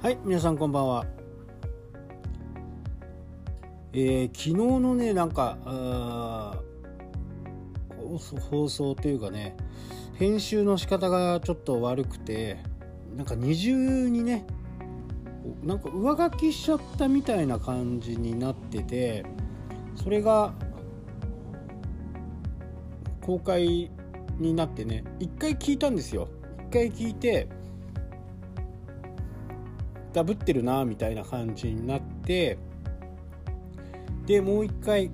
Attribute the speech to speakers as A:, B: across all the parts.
A: はい皆さんこんばんは。えー、昨日のねなんか放送というかね編集の仕方がちょっと悪くてなんか二重にねなんか上書きしちゃったみたいな感じになっててそれが公開になってね一回聞いたんですよ。一回聞いてダブってるなみたいな感じになってでもう一回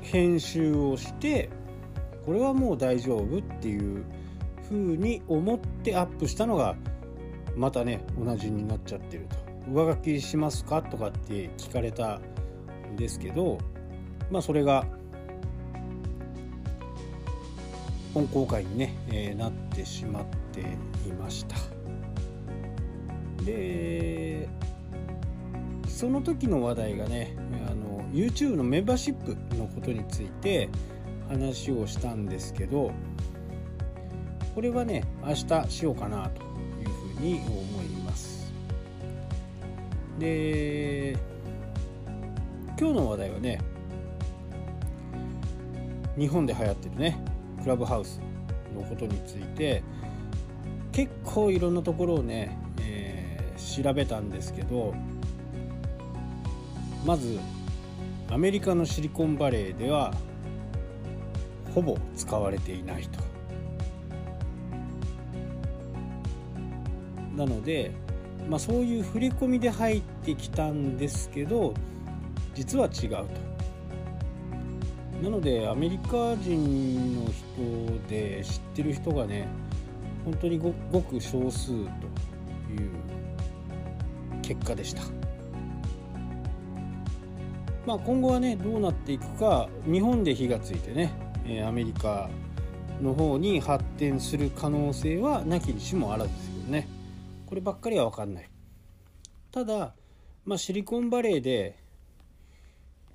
A: 編集をしてこれはもう大丈夫っていう風に思ってアップしたのがまたね同じになっちゃってると。上書きしますかとかって聞かれたんですけどまあそれが本公開にね、えー、なってしまってていました。でその時の話題がねあの YouTube のメンバーシップのことについて話をしたんですけどこれはね明日しようかなというふうに思います。で今日の話題はね日本で流行ってるねクラブハウスのことについて結構いろんなところをね、えー、調べたんですけどまずアメリカのシリコンバレーではほぼ使われていないと。なので、まあ、そういう振り込みで入ってきたんですけど実は違うと。なのでアメリカ人の人で知ってる人がね本当にごごく少数という結果でした。まあ、今後はねどうなっていくか日本で火がついてねアメリカの方に発展する可能性はなきにしもあらずですけどねこればっかりは分かんないただ、まあ、シリコンバレーで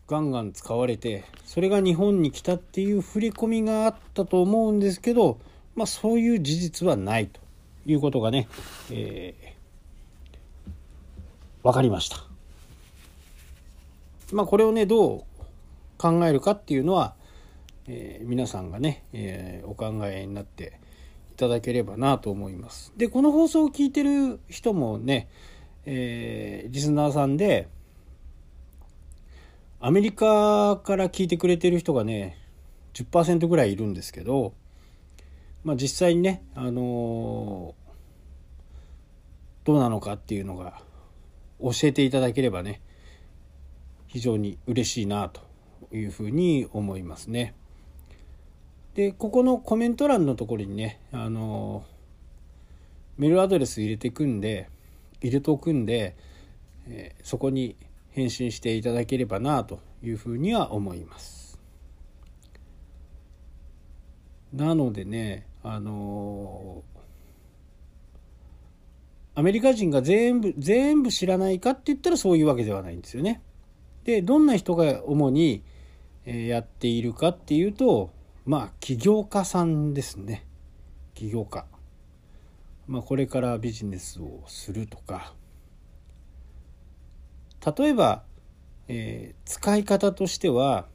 A: ガンガン使われてそれが日本に来たっていう振り込みがあったと思うんですけど、まあ、そういう事実はないということがね、えー、分かりました。まあ、これをねどう考えるかっていうのは、えー、皆さんがね、えー、お考えになっていただければなと思います。でこの放送を聞いてる人もね、えー、リスナーさんでアメリカから聞いてくれてる人がね10%ぐらいいるんですけど、まあ、実際にね、あのどうなのかっていうのが教えていただければね非常に嬉しいなというふうに思いますね。でここのコメント欄のところにねあのメールアドレス入れてくんで入れておくんで、えー、そこに返信していただければなというふうには思います。なのでねあのアメリカ人が全部全部知らないかって言ったらそういうわけではないんですよね。でどんな人が主にやっているかっていうとまあ起業家さんですね。起業家、まあ、これからビジネスをするとか。例えば、えー、使い方としては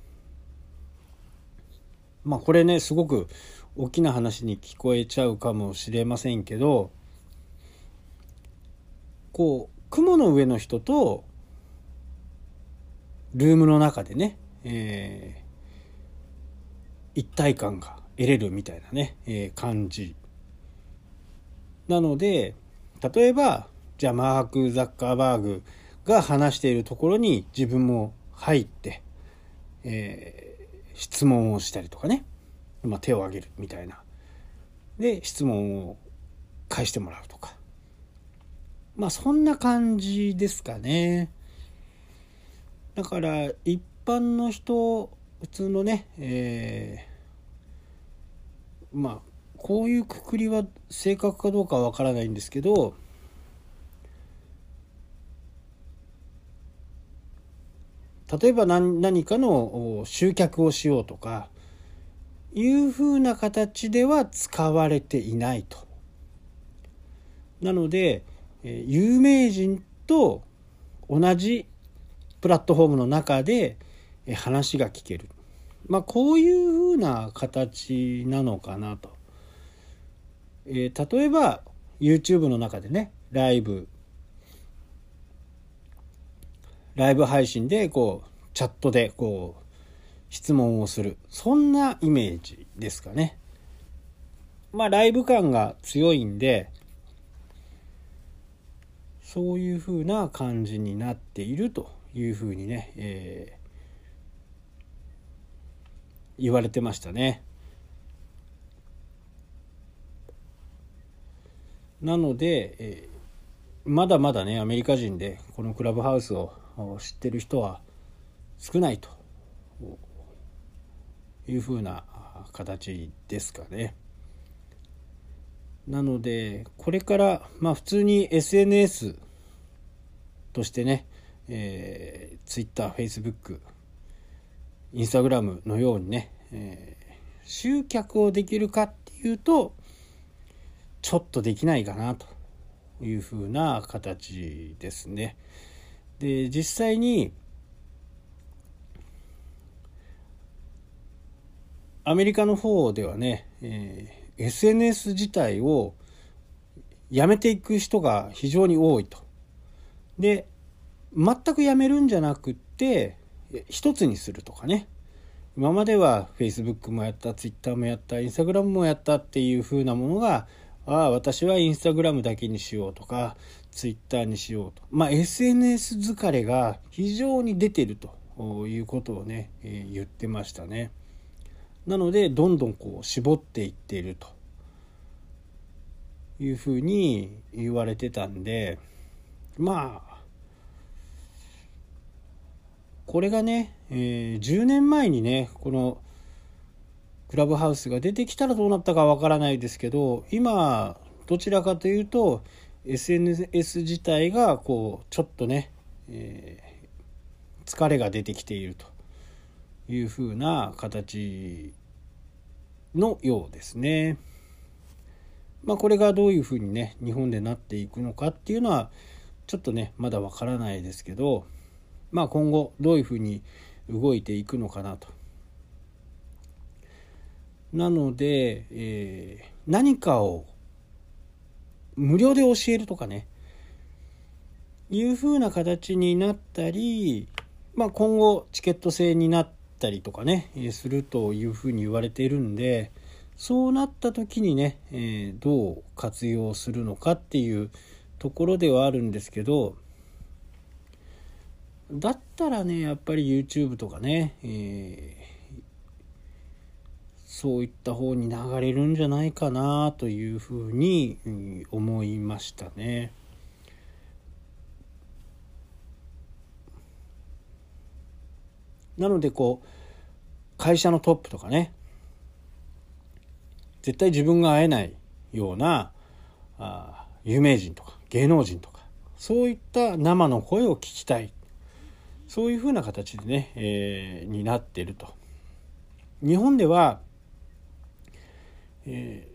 A: まあこれねすごく大きな話に聞こえちゃうかもしれませんけどこう雲の上の人とルームの中でね、えー、一体感が得れるみたいなね、えー、感じ。なので、例えば、じゃあマーク・ザッカーバーグが話しているところに自分も入って、えー、質問をしたりとかね、まあ、手を挙げるみたいな。で、質問を返してもらうとか。まあそんな感じですかね。だから一般の人普通のね、えー、まあこういうくくりは正確かどうかは分からないんですけど例えば何何かの集客をしようとかいうふうな形では使われていないとなので、え有名人と同じプラットフォームの中で話が聞ける。まあこういうふうな形なのかなと。えー、例えば YouTube の中でねライブライブ配信でこうチャットでこう質問をするそんなイメージですかねまあライブ感が強いんでそういうふうな感じになっているというふうにね、えー、言われてましたね。なので、えー、まだまだねアメリカ人でこのクラブハウスを知ってる人は少ないというふうな形ですかね。なのでこれからまあ普通に SNS としてね、えー、Twitter、Facebook、Instagram のようにね、えー、集客をできるかっていうとちょっとできないかなというふうな形ですね。で実際にアメリカの方ではね、えー、SNS 自体をやめていく人が非常に多いと。で全くやめるんじゃなくって一つにするとかね今までは Facebook もやった Twitter もやった Instagram もやったっていう風なものがああ私は Instagram だけにしようとか Twitter にしようとまあ SNS 疲れが非常に出てるということをね、えー、言ってましたね。なのでどんどんこう絞っていっていると。いうふうに言われてたんでまあこれがね、えー、10年前にねこのクラブハウスが出てきたらどうなったかわからないですけど今どちらかというと SNS 自体がこうちょっとね、えー、疲れが出てきていると。いうふうな形のようですね。まあこれがどういうふうにね日本でなっていくのかっていうのはちょっとねまだわからないですけどまあ今後どういうふうに動いていくのかなと。なので、えー、何かを無料で教えるとかねいうふうな形になったり、まあ、今後チケット制になってったりとかねするというふうに言われているんでそうなった時にね、え、どう活用するのかっていうところではあるんですけどだったらねやっぱり YouTube とかね、えー、そういった方に流れるんじゃないかなというふうに思いましたね。なのでこう会社のトップとかね絶対自分が会えないようなあ有名人とか芸能人とかそういった生の声を聞きたいそういうふうな形でね、えー、になっていると。日本では、え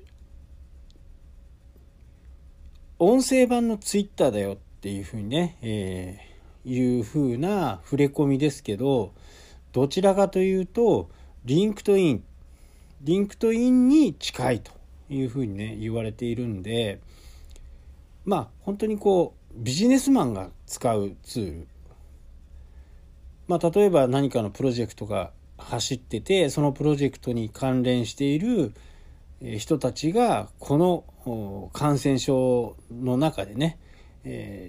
A: ー、音声版のツイッターだよっていうふうにね、えー、いうふうな触れ込みですけどどちらかというと LinkedIn。LinkedIn に近いというふうにね言われているんでまあ本当にこうビジネスマンが使うツール。まあ例えば何かのプロジェクトが走っててそのプロジェクトに関連している人たちがこの感染症の中でね、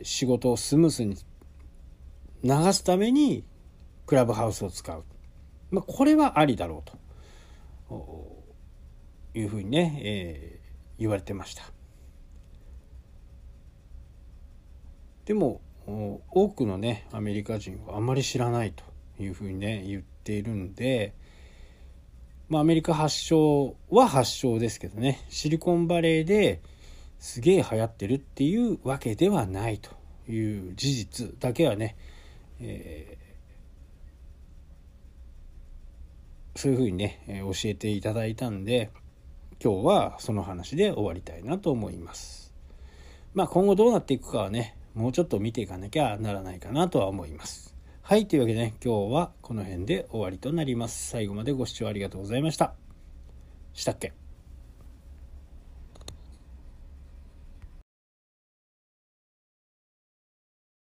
A: 仕事をスムースに流すためにクラブハウスを使う、まあ、これはありだろうと。いうふうにね、えー、言われてました。でも多くのねアメリカ人はあまり知らないというふうにね言っているんでまあアメリカ発祥は発祥ですけどねシリコンバレーですげえ流行ってるっていうわけではないという事実だけはね、えそういうふうにね、え教えていただいたんで今日はその話で終わりたいなと思います。まあ今後どうなっていくかはねもうちょっと見ていかなきゃならないかなとは思います。はいというわけでね今日はこの辺で終わりとなります。最後までご視聴ありがとうございました。したっけ？